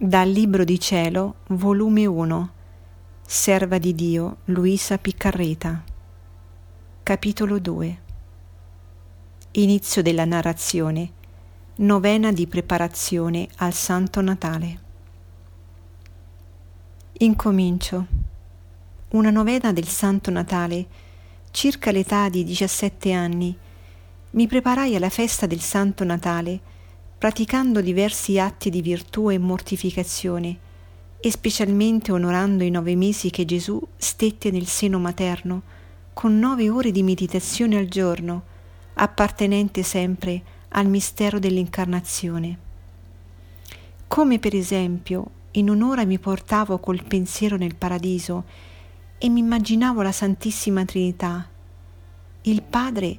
Dal Libro di Cielo, volume 1, Serva di Dio Luisa Piccarreta. Capitolo 2. Inizio della narrazione. Novena di preparazione al Santo Natale. Incomincio. Una novena del Santo Natale, circa l'età di 17 anni, mi preparai alla festa del Santo Natale, praticando diversi atti di virtù e mortificazione, e specialmente onorando i nove mesi che Gesù stette nel seno materno, con nove ore di meditazione al giorno, appartenente sempre al mistero dell'incarnazione. Come per esempio in un'ora mi portavo col pensiero nel paradiso e mi immaginavo la Santissima Trinità, il Padre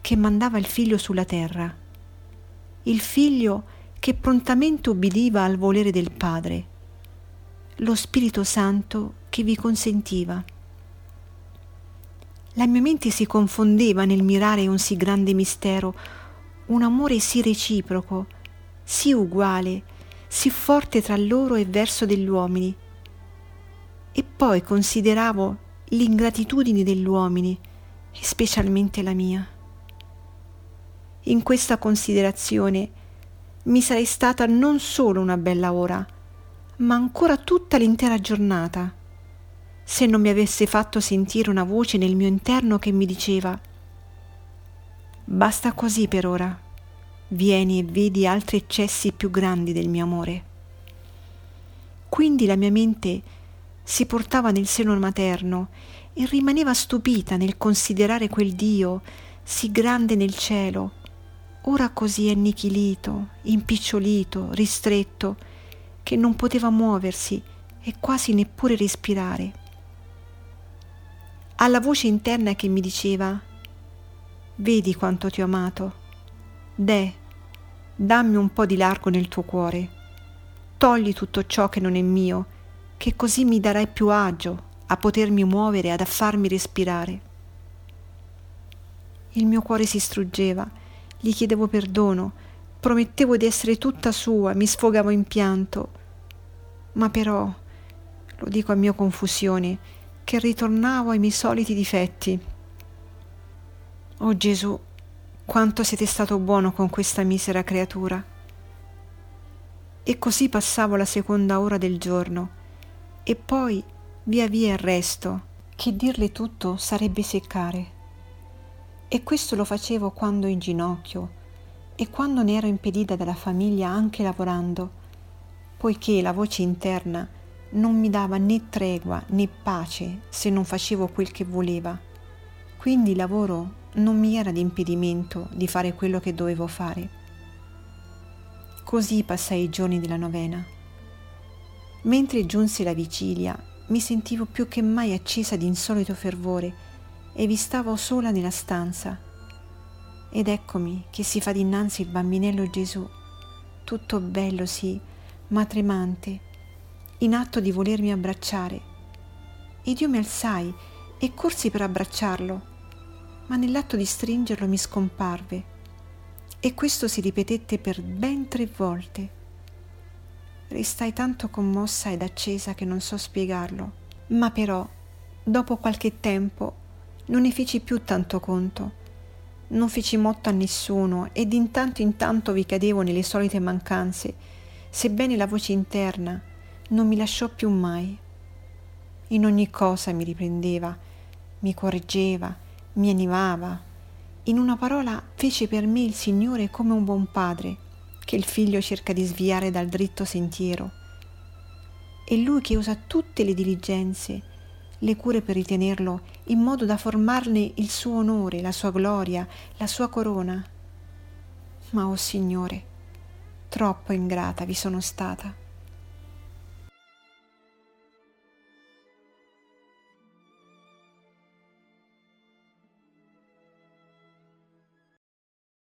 che mandava il figlio sulla terra, il figlio che prontamente ubbidiva al volere del Padre, lo Spirito Santo che vi consentiva. La mia mente si confondeva nel mirare un sì grande mistero, un amore sì reciproco, sì uguale, sì forte tra loro e verso degli uomini. E poi consideravo l'ingratitudine degli uomini, e specialmente la mia in questa considerazione mi sarei stata non solo una bella ora, ma ancora tutta l'intera giornata, se non mi avesse fatto sentire una voce nel mio interno che mi diceva Basta così per ora, vieni e vedi altri eccessi più grandi del mio amore. Quindi la mia mente si portava nel seno materno e rimaneva stupita nel considerare quel Dio sì grande nel cielo, ora così annichilito, impicciolito, ristretto, che non poteva muoversi e quasi neppure respirare. Alla voce interna che mi diceva Vedi quanto ti ho amato. De, dammi un po' di largo nel tuo cuore. Togli tutto ciò che non è mio, che così mi darai più agio a potermi muovere, ad affarmi respirare. Il mio cuore si struggeva gli chiedevo perdono, promettevo di essere tutta sua, mi sfogavo in pianto. Ma però, lo dico a mia confusione, che ritornavo ai miei soliti difetti. Oh Gesù, quanto siete stato buono con questa misera creatura. E così passavo la seconda ora del giorno, e poi via via il resto, che dirle tutto sarebbe seccare. E questo lo facevo quando in ginocchio e quando ne ero impedita dalla famiglia anche lavorando, poiché la voce interna non mi dava né tregua né pace se non facevo quel che voleva. Quindi il lavoro non mi era di impedimento di fare quello che dovevo fare. Così passai i giorni della novena. Mentre giunse la vigilia, mi sentivo più che mai accesa di insolito fervore e vi stavo sola nella stanza. Ed eccomi che si fa dinanzi il bambinello Gesù, tutto bello sì, ma tremante, in atto di volermi abbracciare. Ed io mi alzai e corsi per abbracciarlo, ma nell'atto di stringerlo mi scomparve. E questo si ripetette per ben tre volte. Restai tanto commossa ed accesa che non so spiegarlo, ma però, dopo qualche tempo, non ne feci più tanto conto. Non feci motto a nessuno ed in tanto in tanto vi cadevo nelle solite mancanze, sebbene la voce interna non mi lasciò più mai. In ogni cosa mi riprendeva, mi correggeva, mi animava. In una parola fece per me il Signore come un buon padre che il figlio cerca di sviare dal dritto sentiero. È lui che usa tutte le diligenze le cure per ritenerlo in modo da formarne il suo onore, la sua gloria, la sua corona. Ma, oh Signore, troppo ingrata vi sono stata.